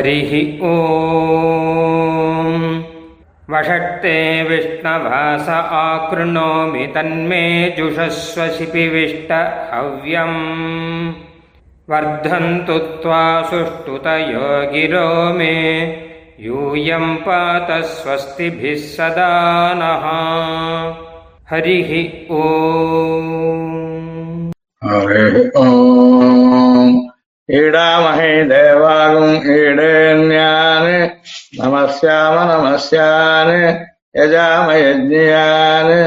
हरिः ॐ वषट्ते विष्णवास आकृणोमि तन्मे जुषस्वशिपिविष्ट हव्यम्। वर्धन्तु त्वा सुष्ठुतयो गिरो मे। यूयं पात स्वस्तिभिः सदा नः। हरिः ओ हरे ओ ஈடாமகை தேவாகும் ஈடேன்யான் நமஸ்யாம நமசியானு யஜாம யஜ்யானு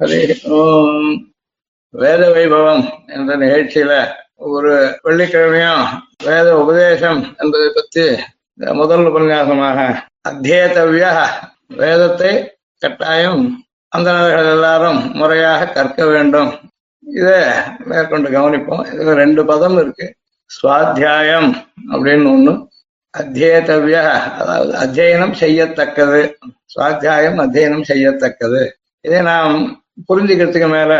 ஹரி ஓம் வேத வைபவம் என்ற நிகழ்ச்சியில ஒரு வெள்ளிக்கிழமையும் வேத உபதேசம் என்பதை பற்றி முதல் உபன்யாசமாக அத்தியேதவிய வேதத்தை கட்டாயம் அந்தனர்கள் எல்லாரும் முறையாக கற்க வேண்டும். இத மேற்கொண்டு கவனிப்போம். இதுல ரெண்டு பதம் இருக்கு. சுவாத்தியாயம் அப்படின்னு ஒண்ணு. அத்தியேதவிய அதாவது அத்தியனம் செய்யத்தக்கது. சுவாத்தியாயம் அத்தியனம் செய்யத்தக்கது. இதை நாம் புரிஞ்சுக்கிறதுக்கு மேல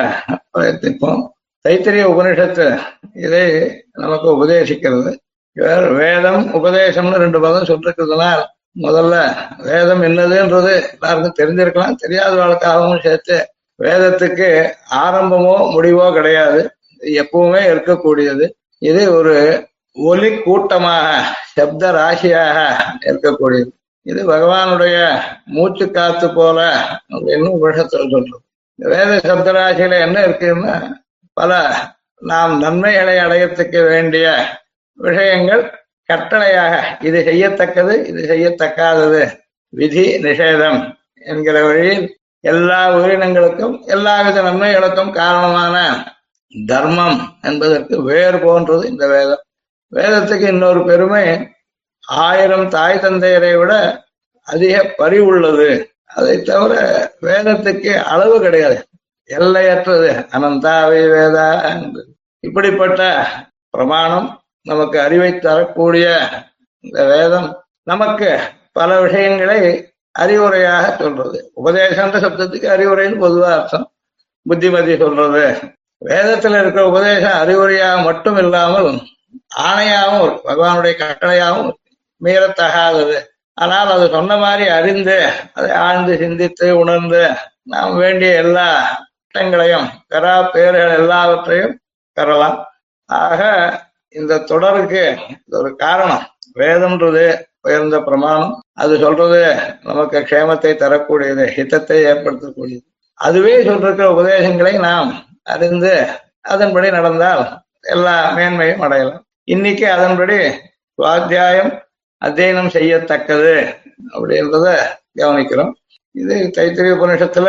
பிரயத்திப்போம். தைத்திரிய உபனிஷத்து இதை நமக்கு உபதேசிக்கிறது. இவர் வேதம் உபதேசம்னு ரெண்டு பதம் சொல்லிருக்கிறதுனால் முதல்ல வேதம் என்னதுன்றது எல்லாருக்கும் தெரிஞ்சிருக்கலாம். தெரியாதவர்களுக்காகவும் சேர்த்து வேதத்துக்கு ஆரம்பமோ முடிவோ கிடையாது. எப்பவுமே இருக்கக்கூடியது. இது ஒரு ஒலி கூட்டமாக சப்த ராசியாக இருக்கக்கூடியது இது பகவானுடைய மூச்சு காத்து போல அப்படின்னு உபனிஷத்துல சொல்றோம். வேத சப்த ராசியில என்ன இருக்குன்னா பல நாம் நன்மைகளை அடையத்துக்கு வேண்டிய விஷயங்கள் கட்டளையாக இது செய்யத்தக்கது இது செய்யத்தக்காதது. விதி நிஷேதம் என்கிற வழியில் எல்லா உயிரினங்களுக்கும் எல்லாவித நன்மைகளுக்கும் காரணமான தர்மம் என்பதற்கு வேறு போன்றது இந்த வேதம். வேதத்துக்கு இன்னொரு பெருமை ஆயிரம் தாய் தந்தையரை விட அதிக பரிவுள்ளது அதை தவிர வேதத்துக்கு அளவு கிடையாது. எல்லையற்றது. அனந்தாவை வேதா என்பது இப்படிப்பட்ட பிரமாணம் நமக்கு அறிவை தரக்கூடிய இந்த வேதம் நமக்கு பல விஷயங்களை அறிவுரையாக சொல்றது. உபதேசன்ற சப்தத்துக்கு அறிவுரைன்னு பொதுவாக அர்த்தம். புத்திமதி சொல்றது. வேதத்தில் இருக்கிற உபதேசம் அறிவுரையாக மட்டும் இல்லாமல் ஆணையாகவும் இருக்கு. பகவானுடைய கட்டளையாகவும் மீறத்தகாதது. ஆனால் அது சொன்ன மாதிரி அறிந்து அதை ஆழ்ந்து சிந்தித்து உணர்ந்து நாம் வேண்டிய எல்லா திட்டங்களையும் பெறா பேர்கள் எல்லாவற்றையும் பெறலாம். ஆக இந்த தொடருக்கு இது ஒரு காரணம். வேதம்ன்றது உயர்ந்த பிரமாணம். அது சொல்றது நமக்கு க்ஷேமத்தை தரக்கூடியது ஹிதத்தை ஏற்படுத்தக்கூடியது. அதுவே சொல்ற உபதேசங்களை நாம் அறிந்து அதன்படி நடந்தால் எல்லா மேன்மையும் அடையலாம். இன்னைக்கு அதன்படி சுவாத்தியாயம் அத்தியனம் செய்யத்தக்கது அப்படின்றத கவனிக்கிறோம். இது தைத்திரிய உபநிஷத்துல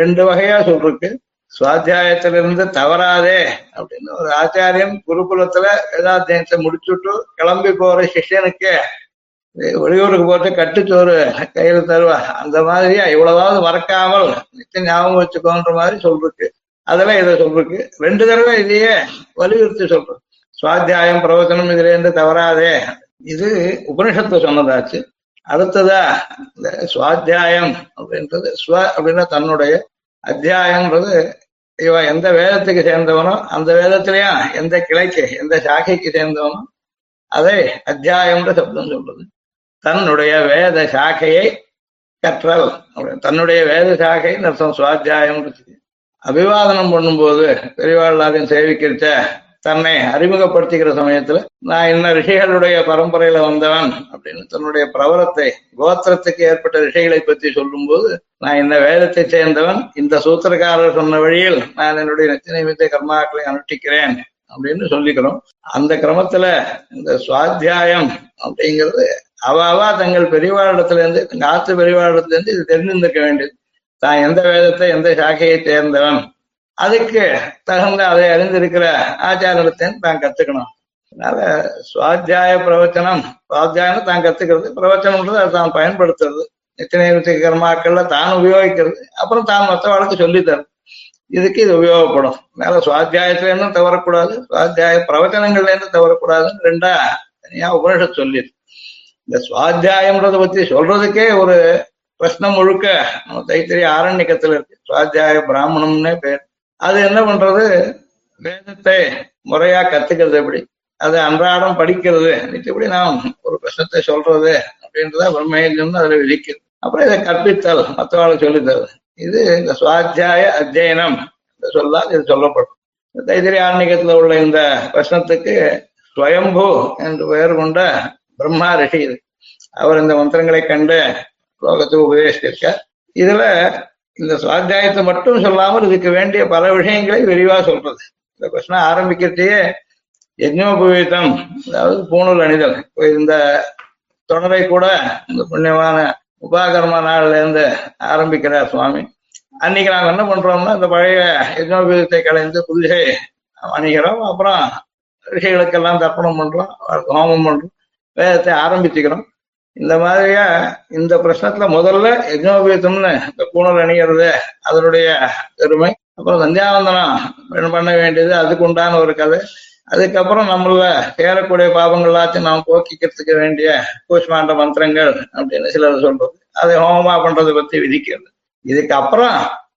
ரெண்டு வகையா சொல்றக்கு சுவாத்தியாயத்திலிருந்து தவறாதே அப்படின்னு ஒரு ஆச்சாரியம் குருகுலத்துல வேதாத்தியத்தை முடிச்சுட்டு கிளம்பி போற சிஷியனுக்கு வெளியூருக்கு போட்டு கட்டுச்சோறு கையில தருவா. அந்த மாதிரியா இவ்வளவாவது மறக்காமல் நிச்சயம் ஞாபகம் வச்சுக்கோன்ற மாதிரி சொல்றக்கு அதெல்லாம் இதை சொல்றதுக்கு? ரெண்டு தடவை இதையே வலியுறுத்தி சொல்றது சுவாத்தியாயம் பிரவச்சனம் இதுல இருந்து தவறாதே. இது உபனிஷத்து சொன்னதாச்சு. அடுத்ததா இந்த சுவாத்தியாயம் அப்படின்றது ஸ்வ அப்படின்னா தன்னுடைய அத்தியாயம்ன்றது இவன் எந்த வேதத்துக்கு சேர்ந்தவனோ அந்த வேதத்திலையும் எந்த கிளைக்கு எந்த சாக்கைக்கு சேர்ந்தவனோ அதை அத்தியாயம்ன்ற சப்தம் சொல்றது. தன்னுடைய வேத சாக்கையை கற்றல். தன்னுடைய வேத சாக்கை நர்த்தம் சுவாத்தியாயம் அபிவாதனம் பண்ணும்போது பெரியவாழ்லாரையும் சேவிக்கிறச்ச தன்னை அறிமுகப்படுத்திக்கிற சமயத்துல நான் இன்ன ரிஷிகளுடைய பரம்பரையில வந்தவன் அப்படின்னு தன்னுடைய பிரபலத்தை கோத்திரத்துக்கு ஏற்பட்ட ரிஷிகளை பற்றி சொல்லும்போது நான் இந்த வேதத்தை சேர்ந்தவன் இந்த சூத்திரக்காரர் சொன்ன வழியில் நான் என்னுடைய நச்சினைமித்த கர்மாக்களை அனுஷ்டிக்கிறேன் அப்படின்னு சொல்லிக்கிறோம். அந்த கிரமத்துல இந்த சுவாத்தியாயம் அப்படிங்கிறது அவாவா தங்கள் பெரியவாழிடத்துல இருந்து தங்க ஆத்து பெரியவாழிடத்துல இருந்து இது தெரிஞ்சிருந்திருக்க வேண்டியது. தான் எந்த வேதத்தை எந்த சாக்கையை சேர்ந்தவன்? அதுக்கு தகுந்த அதை அறிந்திருக்கிற ஆச்சாரத்தை தான் கத்துக்கணும். அதனால சுவாத்தியாய பிரவச்சனம் சுவாத்தியாயம் தான் கத்துக்கிறது. பிரவச்சனம்ன்றது அதை தான் பயன்படுத்துறது. நித்திய கர்மாக்கள்ல தான் உபயோகிக்கிறது. அப்புறம் தான் மற்றவாளுக்கு சொல்லித்தரும். இதுக்கு இது உபயோகப்படும். அதனால சுவாத்தியாயத்துல இருந்தும் தவறக்கூடாது. சுவாத்தியாய பிரவச்சனங்கள்ல இருந்து தவறக்கூடாதுன்னு ரெண்டா தனியா உபனிஷத் சொல்லிடு இந்த சுவாத்தியாயம்ன்றதை பத்தி சொல்றதுக்கே ஒரு பிரஷ்னம் முழுக்க நம்ம தைத்திரிய ஆரண்யக்கத்துல இருக்கு. சுவாத்தியாய பிராமணம்னே பேர். அது என்ன பண்றது? வேதத்தை முறையா கத்துக்கிறது எப்படி? அது அன்றாடம் படிக்கிறது. இப்படி நாம் ஒரு பிரச்சனத்தை சொல்றது அப்படின்றத பிரம்மையிலிருந்து அதுல விதிக்குது அப்புறம் இதை கற்பித்தல் மற்றவர்களுக்கு சொல்லித்தல். இது இந்த சுவாத்தியாய அத்தியனம் என்று சொல்லால் இது சொல்லப்படும். தைத்திரிய ஆன்மீகத்துல உள்ள இந்த பிரச்சனத்துக்கு ஸ்வயம்பு என்று பெயர் கொண்ட பிரம்மா ரிஷி அவர் இந்த மந்திரங்களை கண்டு ஸ்லோகத்தை உபதேசித்திருக்கார் இதுல இந்த சுவாத்தியாயத்தை மட்டும் சொல்லாமல் இதுக்கு வேண்டிய பல விஷயங்களை விரிவா சொல்றது. இந்த பிரச்சனை ஆரம்பிக்கிறதையே யஜ்னோபவீதம் அதாவது பூணூல் அணிதல் இந்த தொடரை கூட இந்த புண்ணியமான உபாகர்ம நாள்ல இருந்து ஆரம்பிக்கிறார் சுவாமி. அன்னைக்கு நாங்க என்ன பண்றோம்னா இந்த பழைய யஜ்னோபீதத்தை கலைந்து புதுசை அணிகிறோம். அப்புறம் ரிஷிகளுக்கெல்லாம் தர்ப்பணம் பண்றோம் ஹோமம் பண்றோம் வேதத்தை ஆரம்பிச்சுக்கிறோம். இந்த மாதிரியா இந்த பிரச்சனத்துல முதல்ல யஜ்னோபீதம்னு இந்த பூணல் அணிகிறது அதனுடைய பெருமை. அப்புறம் சந்தியாவந்தனம் பண்ண வேண்டியது அதுக்கு உண்டான ஒரு கதை. அதுக்கப்புறம் நம்மள சேரக்கூடிய பாவங்கள் எல்லாத்தையும் நாம் போக்கிக்கிறதுக்கு வேண்டிய கூஷ்மாண்ட மந்திரங்கள் அப்படின்னு சிலர் சொல்றது. அதை ஹோமமா பண்றதை பத்தி விதிக்கிறது. இதுக்கப்புறம்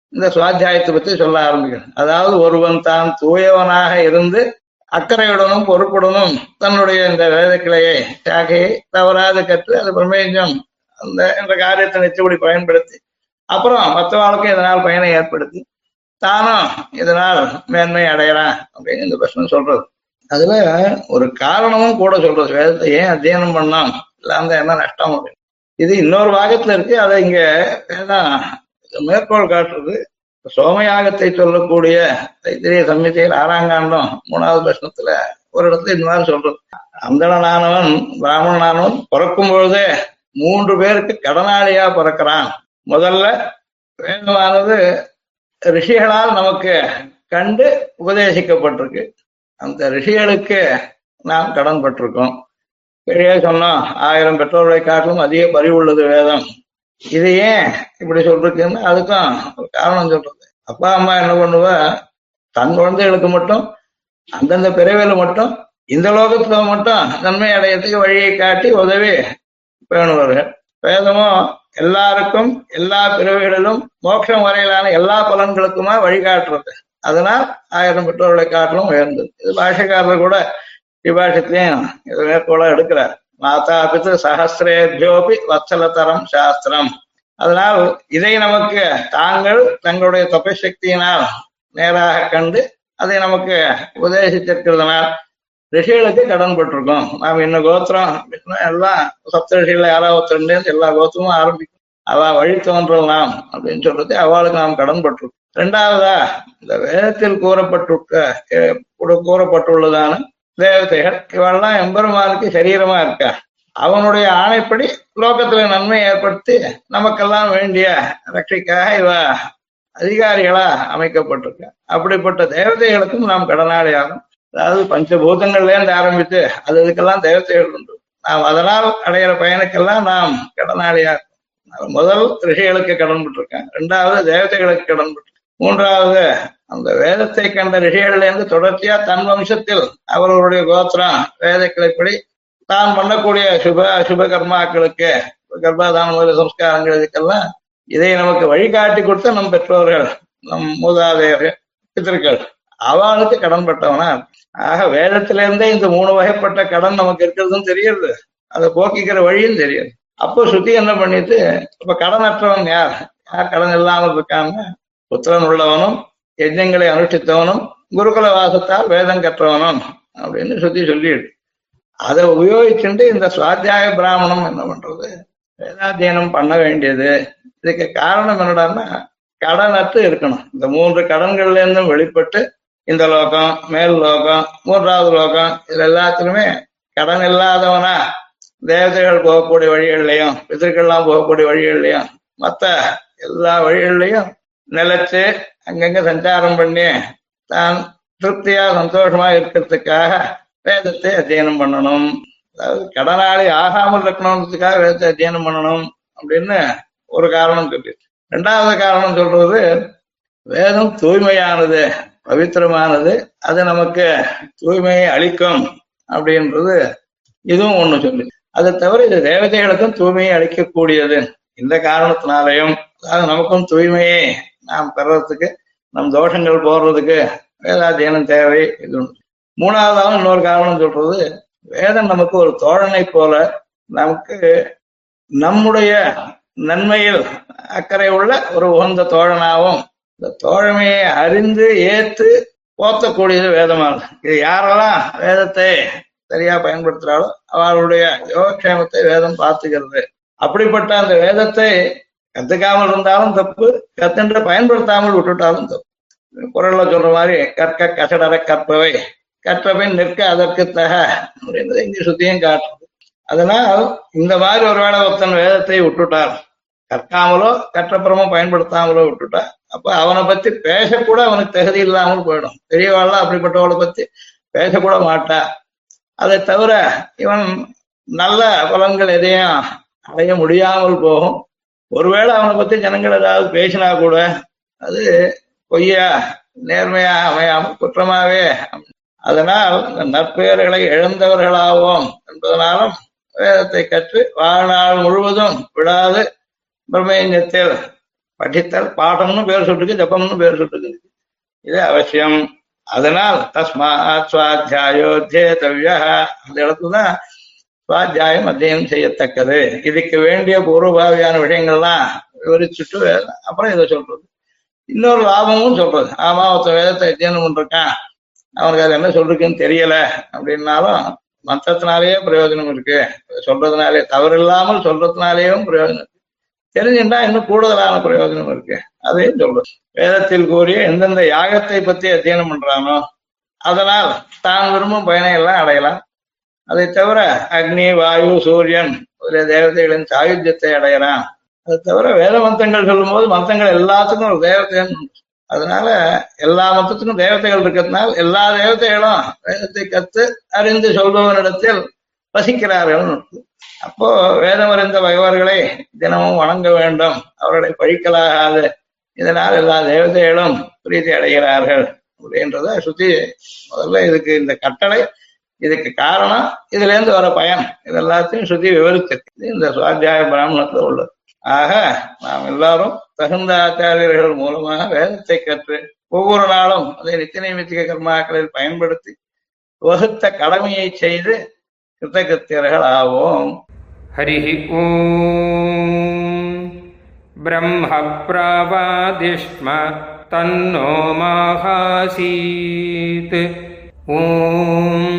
இந்த சுவாத்தியாயத்தை பத்தி சொல்ல ஆரம்பிக்கணும். அதாவது ஒருவன் தான் தூயவனாக இருந்து அக்கறையுடனும் பொறுப்புடனும் தன்னுடைய இந்த வேத கிளையை சாகையை தவறாது கற்று அது பிரமேஞ்சம் அந்த என்ற காரியத்தை நிச்சயப்படி பயன்படுத்தி அப்புறம் மற்றவர்களுக்கும் இதனால் பயனை ஏற்படுத்தி தானும் இதனால் மேன்மை அடையலாம் அப்படின்னு இந்த பிரச்சனை சொல்றது. அதுல ஒரு காரணமும் கூட சொல்றது. வேதத்தை ஏன் அத்தியனம் பண்ணோம்? இல்லாம என்ன நஷ்டம் அப்படின்னு. இது இன்னொரு பாகத்துல இருக்கு. அதை இங்க மேற்கோள் காட்டுறது. சோமயாகத்தை சொல்லக்கூடிய தைத்திரிய சம்மித்தையில் ஆறாங்காண்டம் மூணாவது பிரச்சனத்துல ஒரு இடத்துல இந்த மாதிரி சொல்றது. அந்தனானவன் பிராமணனானவன் பிறக்கும் பொழுதே மூன்று பேருக்கு கடனாளியா பிறக்கிறான். முதல்ல வேதமானது ரிஷிகளால் நமக்கு கண்டு உபதேசிக்கப்பட்டிருக்கு. அந்த ரிஷிகளுக்கு நாம் கடன் பட்டிருக்கோம் பெரிய சொன்னோம் ஆயிரம் பெற்றோர்களை காட்டிலும் அதிக பறிவுள்ளது வேதம். இது ஏன் இப்படி சொல்றதுக்குன்னு அதுக்கும் ஒரு காரணம் சொல்றது. அப்பா அம்மா என்ன பண்ணுவா? தன் குழந்தைகளுக்கு மட்டும் அந்தந்த பிறவியில மட்டும் இந்த லோகத்துல மட்டும் நன்மை அடையறதுக்கு வழியை காட்டி உதவி பேணுவார்கள் வேதமும் எல்லாருக்கும் எல்லா பிறவிகளிலும் மோட்சம் வரையிலான எல்லா பலன்களுக்குமா வழிகாட்டுறது. அதனால் ஆயிரம் பெற்றோர்களை காட்டிலும் உயர்ந்தது. இது பாஷக்காரர் கூட விபாஷத்திலையும் இது மேற்கோளா எடுக்கிறார். மாதாபித்து சகசிரேபியோபி வத்சலதரம் சாஸ்திரம். அதனால் இதை நமக்கு தாங்கள் தங்களுடைய தபசக்தியினால் நேராக கண்டு அதை நமக்கு உபதேசித்திருக்கிறதுனால் ரிஷிகளுக்கு கடன் பட்டிருக்கோம் நாம் இன்னும் கோத்திரம் எல்லாம் சப்த ரிஷிகள் யாராவது ஒருத்தர் எல்லா கோத்திரமும் ஆரம்பிக்கும். அவ வழி தோன்றலாம் நாம் அப்படின்னு சொல்றது அவளுக்கு நாம் கடன் பட்டிருக்கோம் ரெண்டாவதா இந்த வேதத்தில் கூறப்பட்டு கூறப்பட்டுள்ளதான தேவதைகள் இவெல்லாம் எம்பெருமானுக்கு சரீரமா இருக்கா? அவனுடைய ஆணைப்படி லோகத்துல நன்மை ஏற்படுத்தி நமக்கெல்லாம் வேண்டிய ரட்சிக்காக இவ அதிகாரிகளா அமைக்கப்பட்டிருக்க. அப்படிப்பட்ட தேவதைகளுக்கும் நாம் கடனாளி ஆகும் அதாவது பஞ்சபூதங்கள்லேருந்து ஆரம்பித்து அது இதுக்கெல்லாம் தேவதைகள் உண்டு. நாம் அதனால் அடையிற பயனுக்கெல்லாம் நாம் கடனாளியா முதல் ரிஷிகளுக்கு கடன் பட்டிருக்கேன் ரெண்டாவது தேவதைகளுக்கு கடன் பட்டிருக்கேன் மூன்றாவது அந்த வேதத்தை கண்ட ரிஷிகளிலிருந்து தொடர்ச்சியா தன் வம்சத்தில் அவர்களுடைய கோத்திரம் வேத கிளைப்படி தான் பண்ணக்கூடிய சுப சுப கர்மாக்களுக்கு கர்ப்பாதான முதல சம்ஸ்காரங்கள் இதுக்கெல்லாம் இதை நமக்கு வழிகாட்டி கொடுத்த நம் பெற்றோர்கள் நம் மூதாதையர்கள் பித்திருக்கள். அவளுக்கு கடன் பட்டவனா? ஆக வேதத்திலிருந்தே இந்த மூணு வகைப்பட்ட கடன் நமக்கு இருக்கிறதும் தெரியுது. அதை போக்கிக்கிற வழியும் தெரியுது. அப்போ சுத்தி என்ன பண்ணிட்டு இப்ப கடனற்றவன் யார்? யார் கடன் இல்லாமல் இருக்காங்க புத்திரன் உள்ளவனும் யஜ்ஞங்களை அனுஷ்டித்தவனும் குருகுல வாசத்தால் வேதம் கற்றவனும் அப்படின்னு சுத்தி சொல்லிடு அதை உபயோகிச்சுட்டு இந்த சுவாத்தியாய பிராமணம் என்ன பண்றது? வேதாத்தியனம் பண்ண வேண்டியது. இதுக்கு காரணம் என்னடான்னா கடனற்று இருக்கணும். இந்த மூன்று கடன்கள்ல இருந்தும் வெளிப்பட்டு இந்த லோகம் மேல் லோகம் மூன்றாவது லோகம் இது எல்லாத்துலயுமே கடன் இல்லாதவனா தேவதைகள் போகக்கூடிய வழிகள்லையும் பிதர்கள்லாம் போகக்கூடிய வழிகள்லையும் மற்ற எல்லா வழிகள்லையும் நிலைச்சு அங்கங்க சஞ்சாரம் பண்ணி தான் திருப்தியா சந்தோஷமா இருக்கிறதுக்காக வேதத்தை அத்தியனம் பண்ணணும். அதாவது கடனாளி ஆகாமல் இருக்கணும்ன்றதுக்காக வேதத்தை அத்தியனம் பண்ணணும் அப்படின்னு ஒரு காரணம் சொல்லி ரெண்டாவது காரணம் சொல்றது வேதம் தூய்மையானது பவித்திரமானது அது நமக்கு தூய்மையை அளிக்கும் அப்படின்றது இதுவும் ஒண்ணு சொல்லு அதை தவிர இது தேவதைகளுக்கும் தூய்மையை அளிக்கக்கூடியது. இந்த காரணத்தினாலையும் அதாவது நமக்கும் தூய்மையை நாம் பெறறதுக்கு நம் தோஷங்கள் போடுறதுக்கு வேதாத்தியனம் தேவை இது மூணாவதாகவும் இன்னொரு காரணம் சொல்றது வேதம் நமக்கு ஒரு தோழனை போல நமக்கு நம்முடைய நன்மையில் அக்கறை உள்ள ஒரு உகந்த தோழனாகவும் இந்த தோழமையை அறிந்து ஏத்து போத்தக்கூடியது வேதமானது. இது யாரெல்லாம் வேதத்தை சரியா பயன்படுத்துறாளோ அவர்களுடைய யோகக்ஷேமத்தை வேதம் பார்த்துக்கிறது அப்படிப்பட்ட அந்த வேதத்தை கத்துக்காமல் இருந்தாலும் தப்பு கத்துன்ற பயன்படுத்தாமல் விட்டுட்டாலும் தப்பு. குரல்ல சொல்ற மாதிரி கற்க கசடர கற்பவை. கற்றபின் நிற்க அதற்கு தக அப்படின்றது இங்கே சுத்தியும் காட்டுறது அதனால் இந்த மாதிரி ஒருவேளை ஒருத்தன் வேதத்தை விட்டுட்டார் கற்காமலோ கற்றப்புறமோ பயன்படுத்தாமலோ விட்டுட்டா அப்ப அவனை பத்தி பேசக்கூட அவனுக்கு தகுதி இல்லாமல் போயிடும். பெரியவாள்லாம் அப்படிப்பட்டவளை பத்தி பேசக்கூட மாட்டா. அதை தவிர இவன் நல்ல பலன்கள் எதையும் அடைய முடியாமல் போகும். ஒருவேளை அவனை பத்தி ஜனங்கள் ஏதாவது பேசினா கூட அது பொய்யா நேர்மையா அமையாம குற்றமாவே அதனால் நற்பெயர்களை இழந்தவர்களாவோம் என்பதனாலும் வேதத்தை கற்று வாழ்நாள் முழுவதும் விடாது. பிரம்மயத்தில் படித்தல் பாடம்னு பேர் சொல்லிருக்கு ஜப்பம்னு பேர் சொல்லிருக்கு. இது அவசியம். அதனால் தஸ்மாத் சுவாத்தியாயோத்தியேதவ்யா அந்த இடத்துல தான் சுவாத்தியாயம் அத்தியனம் செய்யத்தக்கது. இதுக்கு வேண்டிய பூர்வபாவியான விஷயங்கள்லாம் விவரிச்சுட்டு அப்புறம் இதை சொல்றது. இன்னொரு லாபமும் சொல்றது. ஆமா ஒருத்த வேதத்தை அத்தியனம் பண்ணிருக்கான். அவனுக்கு அது என்ன சொல்றதுக்குன்னு தெரியல. அப்படின்னாலும் மந்திரத்தினாலேயே பிரயோஜனம் இருக்கு. சொல்றதுனாலே தவறில்லாமல் சொல்றதுனாலேயும் பிரயோஜனம் இருக்கு. தெரிஞ்சுட்டா இன்னும் கூடுதலான பிரயோஜனம் இருக்கு. அதையும் சொல்றது. வேதத்தில் கூறிய எந்தெந்த யாகத்தை பத்தி அத்தியனம் பண்றானோ அதனால் தான் விரும்பும் பயனை எல்லாம் அடையலாம். அதை தவிர அக்னி வாயு சூரியன் முதலிய தேவதைகளின் சாயுத்தியத்தை அடையிறான். அதை தவிர வேத மந்தங்கள் சொல்லும் போது எல்லாத்துக்கும் ஒரு தேவதைன்னு அதனால எல்லா மதத்துக்கும் தேவதைகள் இருக்கிறதுனால எல்லா தேவதைகளும் வேதத்தை கத்து அறிந்து சொல்பவனிடத்தில் வசிக்கிறார்கள் அப்போ வேதம் அறிந்த பகவர்களை தினமும் வணங்க வேண்டும். அவர்களை பழிக்கலாகாது. இதனால் எல்லா தேவதைகளும் பிரீதி அடைகிறார்கள் அப்படின்றத சுத்தி முதல்ல இதுக்கு இந்த கட்டளை. இதுக்கு காரணம் இதுல இருந்து வர பயன் இதெல்லாத்தையும் சுத்தி விவரிச்சிருக்கு இந்த சுவாத்தியாய பிராமணத்துல உள்ளது. ஆக நாம் எல்லாரும் தகுந்த ஆச்சாரியர்கள் மூலமாக வேதத்தை கற்று ஒவ்வொரு நாளும் அதை நித்திய நிமித்திக கர்மாக்களில் பயன்படுத்தி வகுத்த கடமையை செய்து கிருத்தகிருத்தியர்கள் ஆவோம். ஹரிஹி ஓம். பிரம்ம பிரபாதிஷ்ம தன்னோ மாகாசீத். ஓம்.